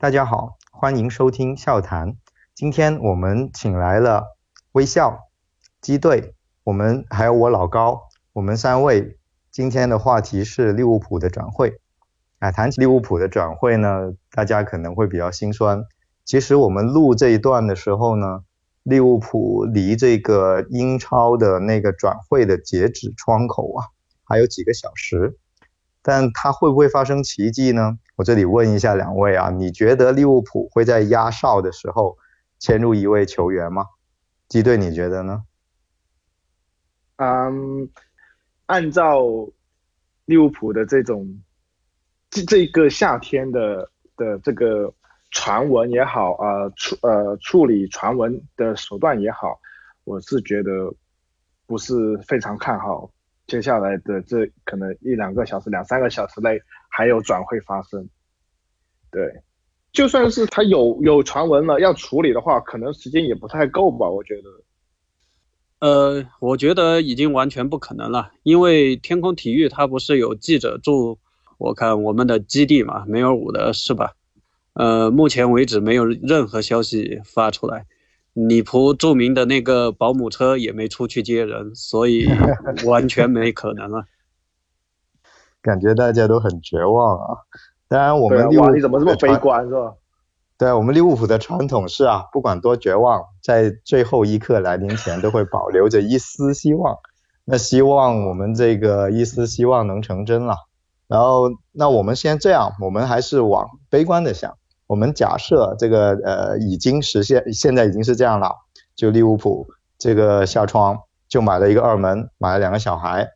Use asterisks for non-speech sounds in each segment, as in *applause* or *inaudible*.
大家好，欢迎收听笑谈。今天我们请来了微笑基队，我们还有我老高，我们三位。今天的话题是利物浦的转会。啊，谈起利物浦的转会呢，大家可能会比较心酸。其实我们录这一段的时候呢，利物浦离这个英超的那个转会的截止窗口啊，还有几个小时。但它会不会发生奇迹呢？我这里问一下两位啊，你觉得利物浦会在压哨的时候签入一位球员吗？基队你觉得呢？嗯，按照利物浦的这种这这个夏天的的这个传闻也好啊，处呃处理传闻的手段也好，我是觉得不是非常看好。接下来的这可能一两个小时、两三个小时内还有转会发生，对，就算是他有有传闻了要处理的话，可能时间也不太够吧？我觉得，呃，我觉得已经完全不可能了，因为天空体育它不是有记者驻，我看我们的基地嘛，梅尔伍的是吧？呃，目前为止没有任何消息发出来。里普著名的那个保姆车也没出去接人，所以 *laughs* 完全没可能啊！*laughs* 感觉大家都很绝望啊。当然，我们利物你怎么这么悲观是吧？*laughs* 对，我们利物浦的传统是啊，不管多绝望，在最后一刻来临前都会保留着一丝希望。那希望我们这个一丝希望能成真了。然后，那我们先这样，我们还是往悲观的想。我们假设这个呃已经实现，现在已经是这样了，就利物浦这个下窗就买了一个二门，买了两个小孩。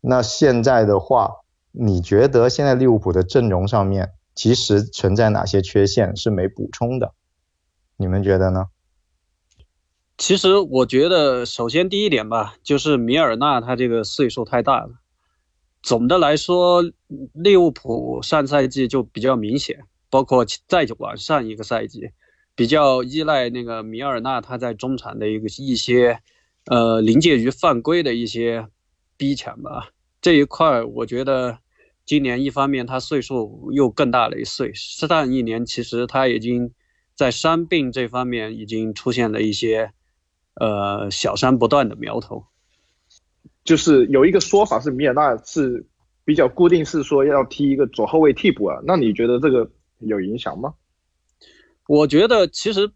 那现在的话，你觉得现在利物浦的阵容上面其实存在哪些缺陷是没补充的？你们觉得呢？其实我觉得，首先第一点吧，就是米尔纳他这个岁数太大了。总的来说，利物浦上赛季就比较明显。包括再往上一个赛季，比较依赖那个米尔纳他在中场的一个一些，呃，临界于犯规的一些逼抢吧。这一块我觉得今年一方面他岁数又更大了一岁，上一年其实他已经在伤病这方面已经出现了一些，呃，小伤不断的苗头。就是有一个说法是米尔纳是比较固定，是说要踢一个左后卫替补啊。那你觉得这个？有影响吗？我觉得其实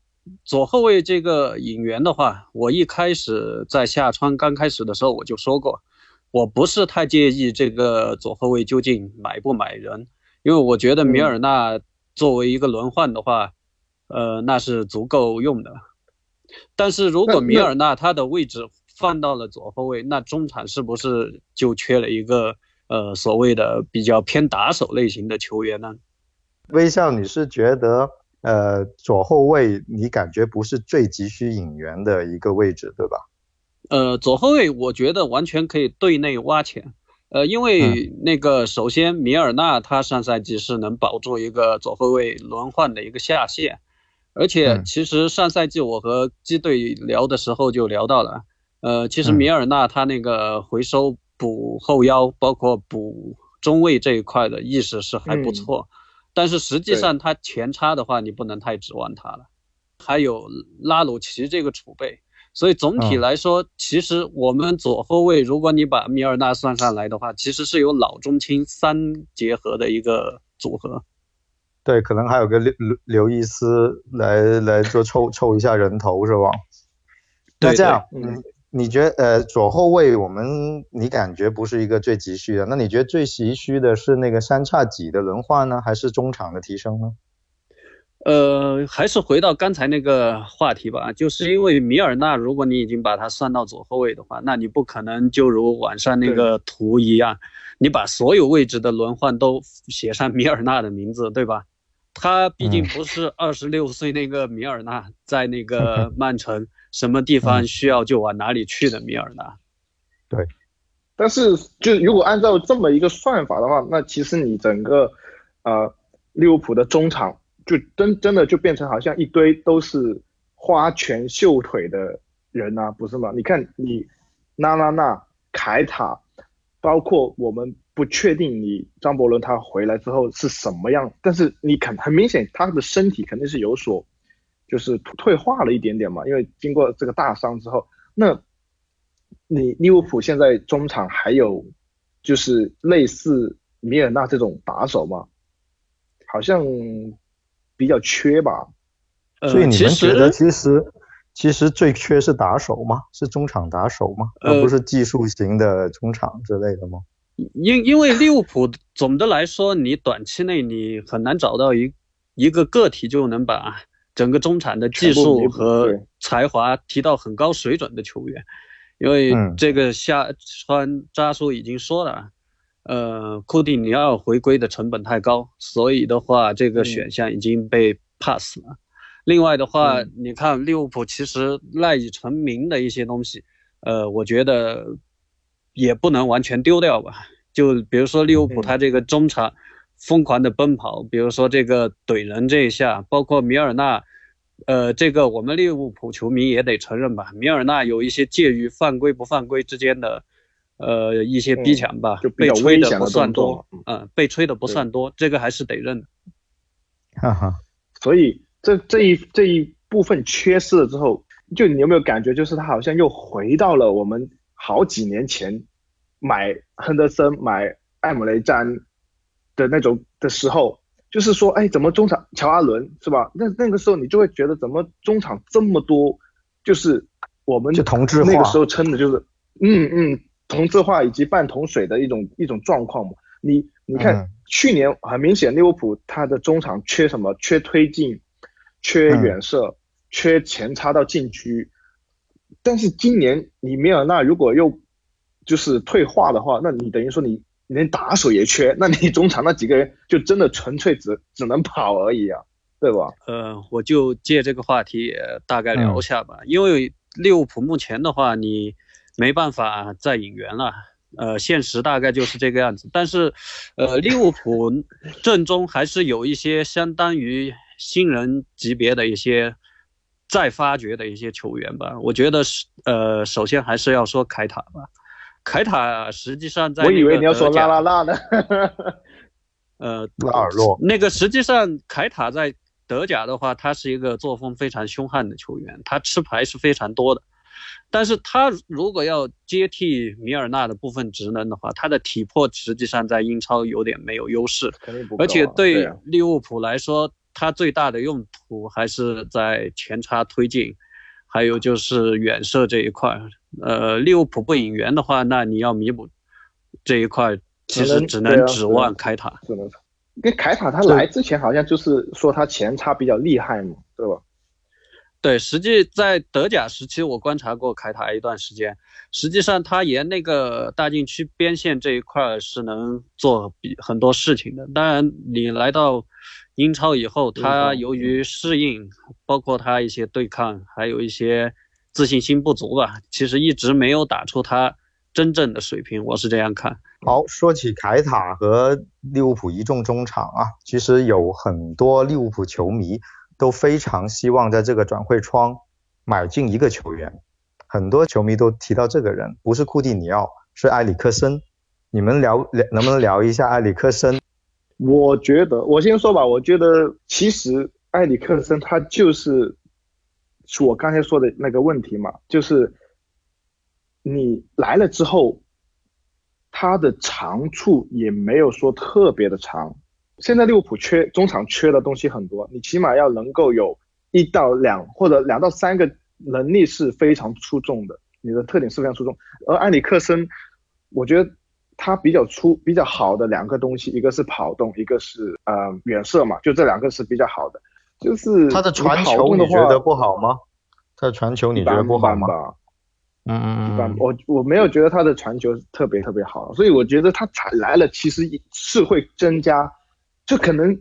左后卫这个引援的话，我一开始在下窗刚开始的时候我就说过，我不是太介意这个左后卫究竟买不买人，因为我觉得米尔纳作为一个轮换的话，呃，那是足够用的。但是如果米尔纳他的位置放到了左后卫，那中场是不是就缺了一个呃所谓的比较偏打手类型的球员呢？微笑，你是觉得呃左后卫你感觉不是最急需引援的一个位置，对吧？呃，左后卫我觉得完全可以对内挖潜，呃，因为那个首先米尔纳他上赛季是能保住一个左后卫轮换的一个下限，而且其实上赛季我和基队聊的时候就聊到了，呃，其实米尔纳他那个回收补后腰，包括补中卫这一块的意识是还不错。但是实际上他前插的话，你不能太指望他了。还有拉鲁奇这个储备，所以总体来说，其实我们左后卫，如果你把米尔纳算上来的话，其实是有老中青三结合的一个组合。对，可能还有个刘刘刘易斯来来做凑凑一下人头是吧？那这样，嗯。你觉得呃左后卫我们你感觉不是一个最急需的，那你觉得最急需的是那个三叉戟的轮换呢，还是中场的提升呢？呃，还是回到刚才那个话题吧，就是因为米尔纳，如果你已经把他算到左后卫的话，那你不可能就如网上那个图一样，你把所有位置的轮换都写上米尔纳的名字，对吧？他毕竟不是二十六岁那个米尔纳，在那个 *laughs* 曼城。什么地方需要就往哪里去的米尔纳，对，但是就如果按照这么一个算法的话，那其实你整个呃利物浦的中场就真真的就变成好像一堆都是花拳绣腿的人啊，不是吗？你看你纳拉纳、凯塔、包括我们不确定你张伯伦他回来之后是什么样，但是你肯很明显他的身体肯定是有所就是退化了一点点嘛，因为经过这个大伤之后，那你利物浦现在中场还有就是类似米尔纳这种打手吗？好像比较缺吧。所以你们觉得其实其实最缺是打手吗？是中场打手吗？而不是技术型的中场之类的吗？因因为利物浦总的来说，你短期内你很难找到一一个个体就能把整个中场的技术和才华提到很高水准的球员，因为这个下川扎叔已经说了，呃，库蒂尼奥回归的成本太高，所以的话，这个选项已经被 pass 了。另外的话，你看利物浦其实赖以成名的一些东西，呃，我觉得也不能完全丢掉吧。就比如说利物浦他这个中场疯狂的奔跑，比如说这个怼人这一下，包括米尔纳，呃，这个我们利物浦球迷也得承认吧，米尔纳有一些介于犯规不犯规之间的，呃，一些逼抢吧就，被吹的不算多，嗯，被吹的不算多，这个还是得认的。哈哈，所以。这这一这一部分缺失了之后，就你有没有感觉，就是他好像又回到了我们好几年前买亨德森、买艾姆雷詹的那种的时候，就是说，哎，怎么中场乔阿伦是吧？那那个时候你就会觉得，怎么中场这么多，就是我们就同质化那个时候称的就是，嗯嗯，同质化以及半桶水的一种一种状况嘛。你你看去年很明显利物浦他的中场缺什么？缺推进。缺远射，缺前插到禁区，但是今年你米尔纳如果又就是退化的话，那你等于说你连打手也缺，那你中场那几个人就真的纯粹只只能跑而已啊，对吧？呃，我就借这个话题大概聊一下吧，因为利物浦目前的话，你没办法再引援了，呃，现实大概就是这个样子。但是，呃，利物浦阵中还是有一些相当于。新人级别的一些再发掘的一些球员吧，我觉得是呃，首先还是要说凯塔吧。凯塔实际上在我以为你要说拉拉拉呢，*laughs* 呃，*laughs* 拉尔洛那个实际上凯塔在德甲的话，他是一个作风非常凶悍的球员，他吃牌是非常多的。但是他如果要接替米尔纳的部分职能的话，他的体魄实际上在英超有点没有优势，而且对利物浦来说。他最大的用途还是在前插推进，还有就是远射这一块。呃，利物浦不引援的话，那你要弥补这一块，其实只能指望凯塔。只能，跟凯塔他来之前好像就是说他前插比较厉害嘛，对吧？对，实际在德甲时期，我观察过凯塔一段时间，实际上他沿那个大禁区边线这一块是能做比很多事情的。当然，你来到。英超以后，他由于适应，包括他一些对抗，还有一些自信心不足吧，其实一直没有打出他真正的水平。我是这样看。好，说起凯塔和利物浦一众中场啊，其实有很多利物浦球迷都非常希望在这个转会窗买进一个球员，很多球迷都提到这个人，不是库蒂尼奥，是埃里克森。你们聊聊，能不能聊一下埃里克森？我觉得，我先说吧。我觉得其实埃里克森他就是是我刚才说的那个问题嘛，就是你来了之后，他的长处也没有说特别的长。现在利物浦缺中场缺的东西很多，你起码要能够有一到两或者两到三个能力是非常出众的，你的特点是非常出众。而埃里克森，我觉得。他比较出比较好的两个东西，一个是跑动，一个是呃远射嘛，就这两个是比较好的。就是他的传球你觉得不好吗？他的传球你觉得不好吗？嗯嗯嗯。一般，我我没有觉得他的传球特别特别好，所以我觉得他才来了，其实是会增加，就可能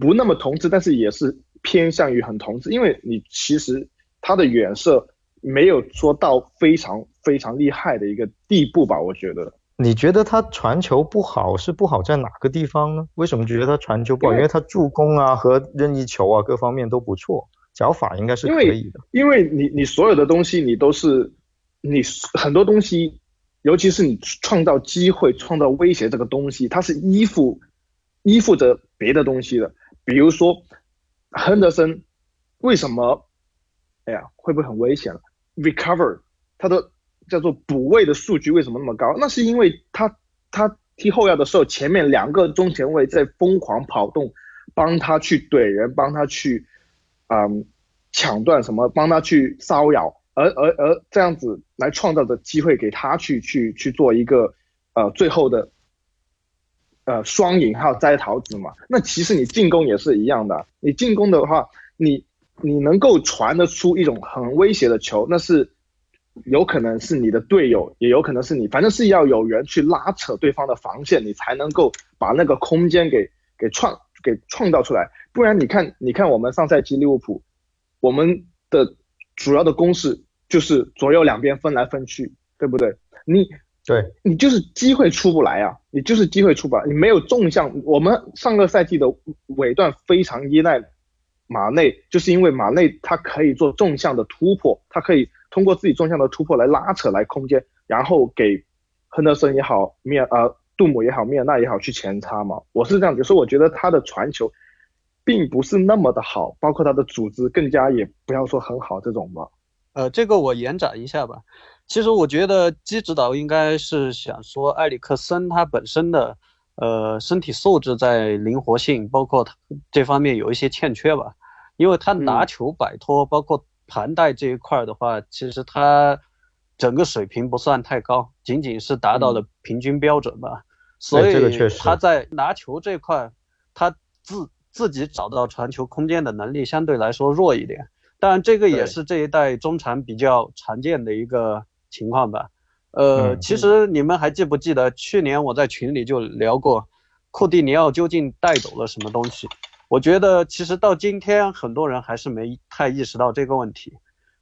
不那么同质，但是也是偏向于很同质，因为你其实他的远射没有说到非常非常厉害的一个地步吧，我觉得。你觉得他传球不好是不好在哪个地方呢？为什么觉得他传球不好？因为他助攻啊和任意球啊各方面都不错，脚法应该是可以的。因为你你所有的东西你都是你很多东西尤其是你创造机会、创造威胁这个东西，它是依附依附着别的东西的。比如说，亨德森为什么？哎呀，会不会很危险了？Recover，他的叫做补位的数据为什么那么高？那是因为他他踢后腰的时候，前面两个中前卫在疯狂跑动，帮他去怼人，帮他去嗯抢断什么，帮他去骚扰。而而而这样子来创造的机会给他去去去做一个呃最后的呃双赢还有摘桃子嘛？那其实你进攻也是一样的，你进攻的话，你你能够传得出一种很威胁的球，那是有可能是你的队友，也有可能是你，反正是要有人去拉扯对方的防线，你才能够把那个空间给给创给创造出来。不然你看 *laughs* 你看我们上赛季利物浦，我们的。主要的攻势就是左右两边分来分去，对不对？你对你就是机会出不来啊，你就是机会出不来，你没有纵向。我们上个赛季的尾段非常依赖马内，就是因为马内他可以做纵向的突破，他可以通过自己纵向的突破来拉扯来空间，然后给亨德森也好，米尔呃杜姆也好，米尔纳也好去前插嘛。我是这样子，所以我觉得他的传球。并不是那么的好，包括他的组织更加也不要说很好这种吧。呃，这个我延展一下吧。其实我觉得基指导应该是想说埃里克森他本身的呃身体素质在灵活性，包括他这方面有一些欠缺吧。因为他拿球摆脱，包括盘带这一块的话，其实他整个水平不算太高，仅仅是达到了平均标准吧。所以他在拿球这块，他自自己找到传球空间的能力相对来说弱一点，当然这个也是这一代中场比较常见的一个情况吧。呃，其实你们还记不记得去年我在群里就聊过，库蒂尼奥究竟带走了什么东西？我觉得其实到今天很多人还是没太意识到这个问题。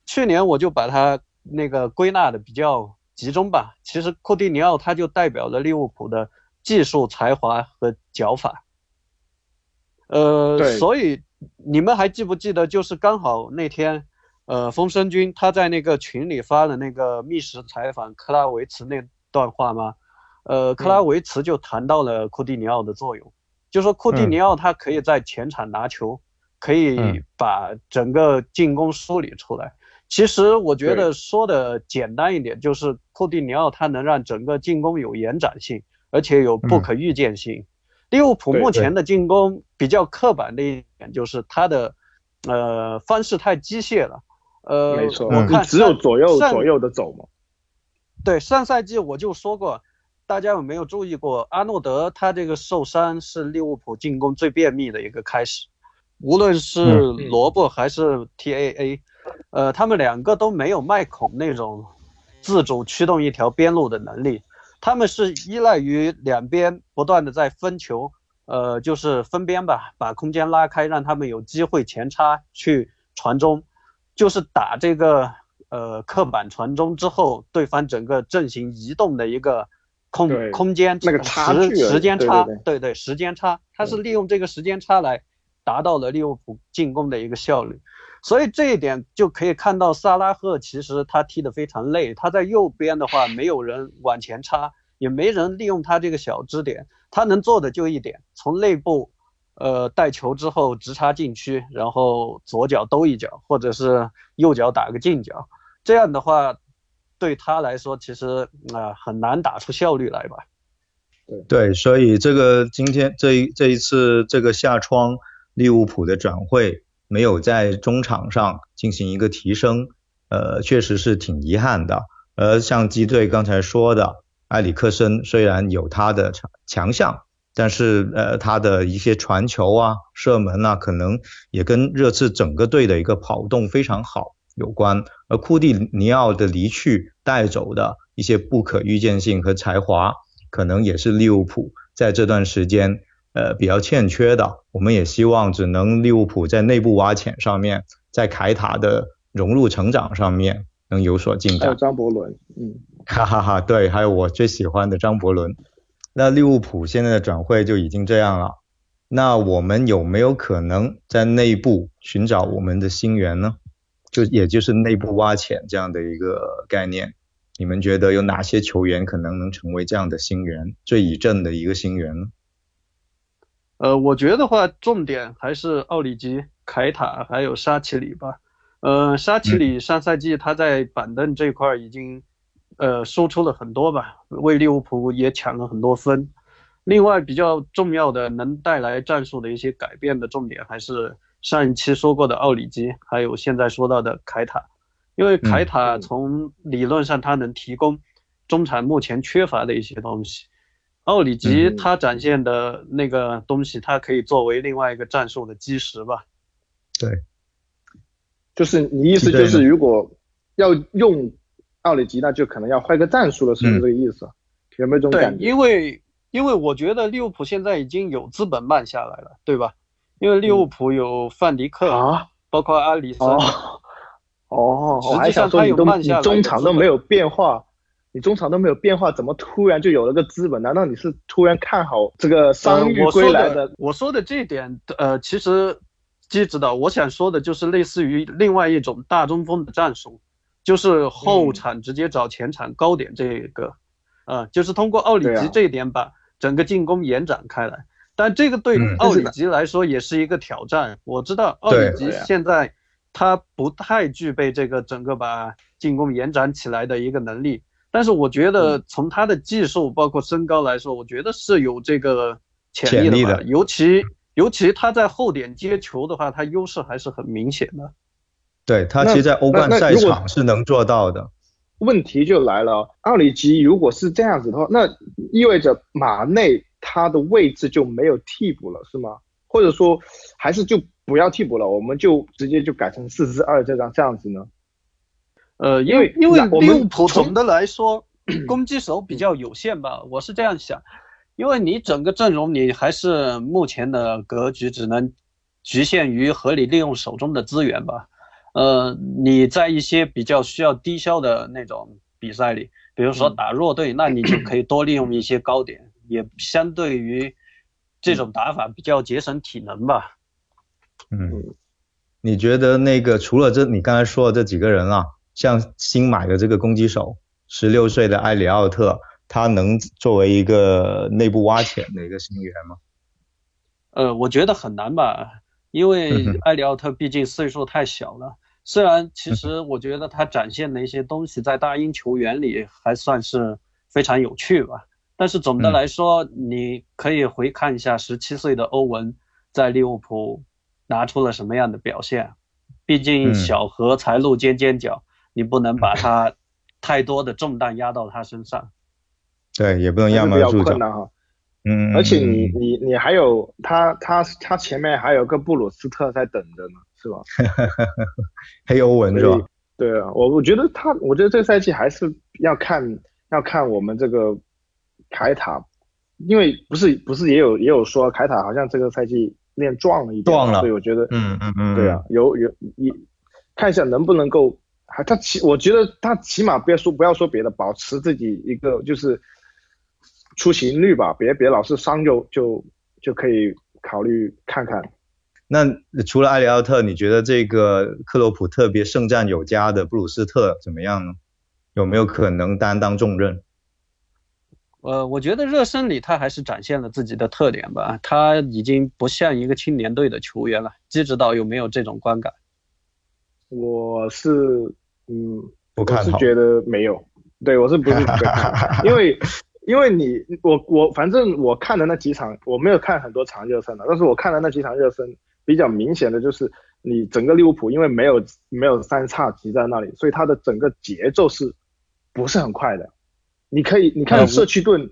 去年我就把它那个归纳的比较集中吧。其实库蒂尼奥他就代表了利物浦的技术才华和脚法。呃，所以你们还记不记得，就是刚好那天，呃，风声君他在那个群里发的那个密室采访克拉维茨那段话吗？呃，克拉维茨就谈到了库蒂尼奥的作用，就说库蒂尼奥他可以在前场拿球，可以把整个进攻梳理出来。其实我觉得说的简单一点，就是库蒂尼奥他能让整个进攻有延展性，而且有不可预见性。利物浦目前的进攻比较刻板的一点就是他的，呃，方式太机械了。呃，没错，我看只有左右左右的走嘛。对，上赛季我就说过，大家有没有注意过阿诺德他这个受伤是利物浦进攻最便秘的一个开始，无论是萝卜还是 T A A，呃，他们两个都没有麦孔那种自主驱动一条边路的能力。他们是依赖于两边不断的在分球，呃，就是分边吧，把空间拉开，让他们有机会前插去传中，就是打这个呃刻板传中之后，对方整个阵型移动的一个空空间那个时时间差，对对时间差，他是利用这个时间差来达到了利物浦进攻的一个效率。所以这一点就可以看到，萨拉赫其实他踢得非常累。他在右边的话，没有人往前插，也没人利用他这个小支点。他能做的就一点，从内部，呃，带球之后直插禁区，然后左脚兜一脚，或者是右脚打个近角。这样的话，对他来说其实啊很难打出效率来吧。对，所以这个今天这一这一次这个下窗利物浦的转会。没有在中场上进行一个提升，呃，确实是挺遗憾的。而像基队刚才说的，埃里克森虽然有他的强强项，但是呃，他的一些传球啊、射门啊，可能也跟热刺整个队的一个跑动非常好有关。而库蒂尼奥的离去带走的一些不可预见性和才华，可能也是利物浦在这段时间。呃，比较欠缺的，我们也希望只能利物浦在内部挖潜上面，在凯塔的融入成长上面能有所进展。还有张伯伦，嗯，哈哈哈，对，还有我最喜欢的张伯伦。那利物浦现在的转会就已经这样了，那我们有没有可能在内部寻找我们的新源呢？就也就是内部挖潜这样的一个概念。你们觉得有哪些球员可能能成为这样的新援，最以正的一个新援呢？呃，我觉得话，重点还是奥里吉、凯塔还有沙奇里吧。呃，沙奇里上赛季他在板凳这块已经，呃，输出了很多吧，为利物浦也抢了很多分。另外比较重要的能带来战术的一些改变的重点，还是上一期说过的奥里吉，还有现在说到的凯塔。因为凯塔从理论上他能提供中产目前缺乏的一些东西。奥里吉他展现的那个东西，它可以作为另外一个战术的基石吧？对，就是你意思就是，如果要用奥里吉，那就可能要换个战术了，是不是这个意思？有没有这种感觉？对，因为因为我觉得利物浦现在已经有资本慢下来了，对吧？因为利物浦有范迪克啊，包括阿里森。哦，实际上他有慢下你，中场都没有变化。你中场都没有变化，怎么突然就有了个资本？难道你是突然看好这个伤愈归来的？我说的这一点，呃，其实基指导，我想说的就是类似于另外一种大中锋的战术，就是后场直接找前场高点这个，呃，就是通过奥里吉这一点把整个进攻延展开来。但这个对奥里吉来说也是一个挑战。我知道奥里吉现在他不太具备这个整个把进攻延展起来的一个能力。但是我觉得从他的技术包括身高来说，我觉得是有这个潜力的。尤其尤其他在后点接球的话，他优势还是很明显的。对他，其实，在欧冠赛场是能做到的。问题就来了，奥里吉如果是这样子的话，那意味着马内他的位置就没有替补了，是吗？或者说，还是就不要替补了，我们就直接就改成四四二这张这样子呢？呃，因为因为利物浦总的来说 *clears throat* 攻击手比较有限吧，我是这样想，因为你整个阵容你还是目前的格局只能局限于合理利用手中的资源吧。呃，你在一些比较需要低消的那种比赛里，比如说打弱队，那你就可以多利用一些高点，也相对于这种打法比较节省体能吧。嗯，你觉得那个除了这你刚才说的这几个人啊？像新买的这个攻击手，十六岁的埃里奥特，他能作为一个内部挖潜的一个新援吗？呃，我觉得很难吧，因为埃里奥特毕竟岁数太小了。虽然其实我觉得他展现的一些东西在大英球员里还算是非常有趣吧，但是总的来说，你可以回看一下十七岁的欧文在利物浦拿出了什么样的表现。毕竟小荷才露尖尖角。你不能把他 *coughs* 太多的重担压到他身上，对，也不能压满住困难哈。嗯，而且你你你还有他他他前面还有个布鲁斯特在等着呢，是吧？*laughs* 黑欧文是吧？对啊，我我觉得他，我觉得这个赛季还是要看要看我们这个凯塔，因为不是不是也有也有说凯塔好像这个赛季练壮了一点，壮了，所以我觉得，嗯嗯嗯，对啊，有有一看一下能不能够。还他起，我觉得他起码不要说不要说别的，保持自己一个就是出勤率吧，别别老是伤就就就可以考虑看看。那除了埃里奥特，你觉得这个克洛普特别胜战有加的布鲁斯特怎么样呢？有没有可能担当重任？呃，我觉得热身里他还是展现了自己的特点吧，他已经不像一个青年队的球员了。季指导有没有这种观感？我是。嗯，我是觉得没有，对我是不是 *laughs* 因为因为你我我反正我看的那几场，我没有看很多场热身的，但是我看的那几场热身比较明显的就是你整个利物浦因为没有没有三叉戟在那里，所以他的整个节奏是不是很快的？你可以你看社区盾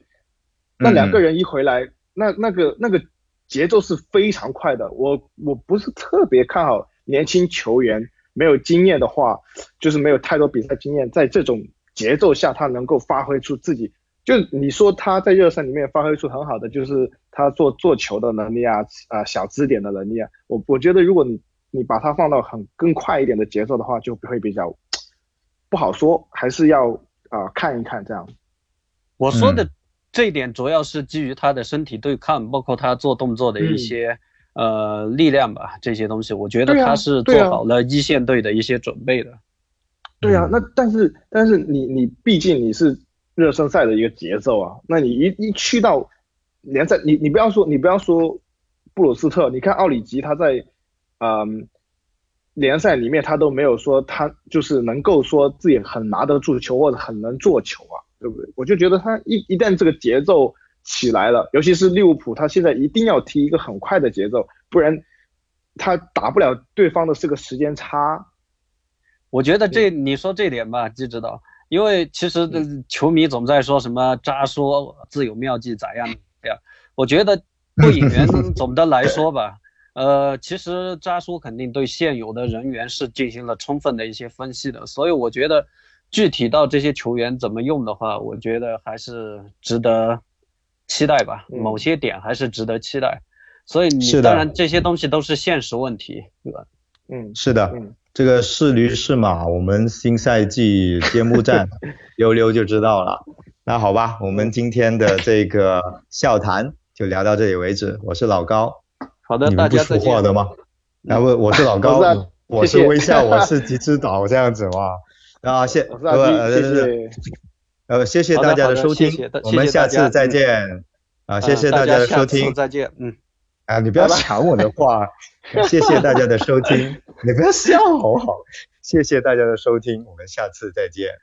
那两个人一回来，那那个那个节奏是非常快的。我我不是特别看好年轻球员。没有经验的话，就是没有太多比赛经验，在这种节奏下，他能够发挥出自己。就你说他在热身里面发挥出很好的，就是他做做球的能力啊，啊小支点的能力啊。我我觉得如果你你把他放到很更快一点的节奏的话，就会比较不好说，还是要啊看一看这样。我说的这一点主要是基于他的身体对抗，包括他做动作的一些。呃，力量吧，这些东西，我觉得他是做好了一线队的一些准备的。对啊，那但是但是你你毕竟你是热身赛的一个节奏啊，那你一一去到联赛，你你不要说你不要说布鲁斯特，你看奥里吉他在嗯联赛里面他都没有说他就是能够说自己很拿得住球或者很能做球啊，对不对？我就觉得他一一旦这个节奏起来了，尤其是利物浦，他现在一定要踢一个很快的节奏，不然他打不了对方的这个时间差。我觉得这你说这点吧，就知道，因为其实这球迷总在说什么渣叔自有妙计咋样呀？我觉得不引援总的来说吧，*laughs* 呃，其实渣叔肯定对现有的人员是进行了充分的一些分析的，所以我觉得具体到这些球员怎么用的话，我觉得还是值得期待吧，某些点还是值得期待。所以你当然这些东西都是现实问题，对吧？嗯，是的。这个是驴是马，我们新赛季揭幕战 *laughs* 溜溜就知道了。那好吧，我们今天的这个笑谈就聊到这里为止。我是老高，好的，你们不说话的吗？然后我是老 *laughs* 高，我是微笑，我是 *laughs* 吉之岛这样子嘛。啊，谢，呃，谢谢，呃，谢谢大家的收听，我们下次再见。啊，*laughs* 谢谢大家的收听，再见，嗯。啊，你不要抢我的话，谢谢大家的收听，你不要笑好不好？谢谢大家的收听，我们下次再见。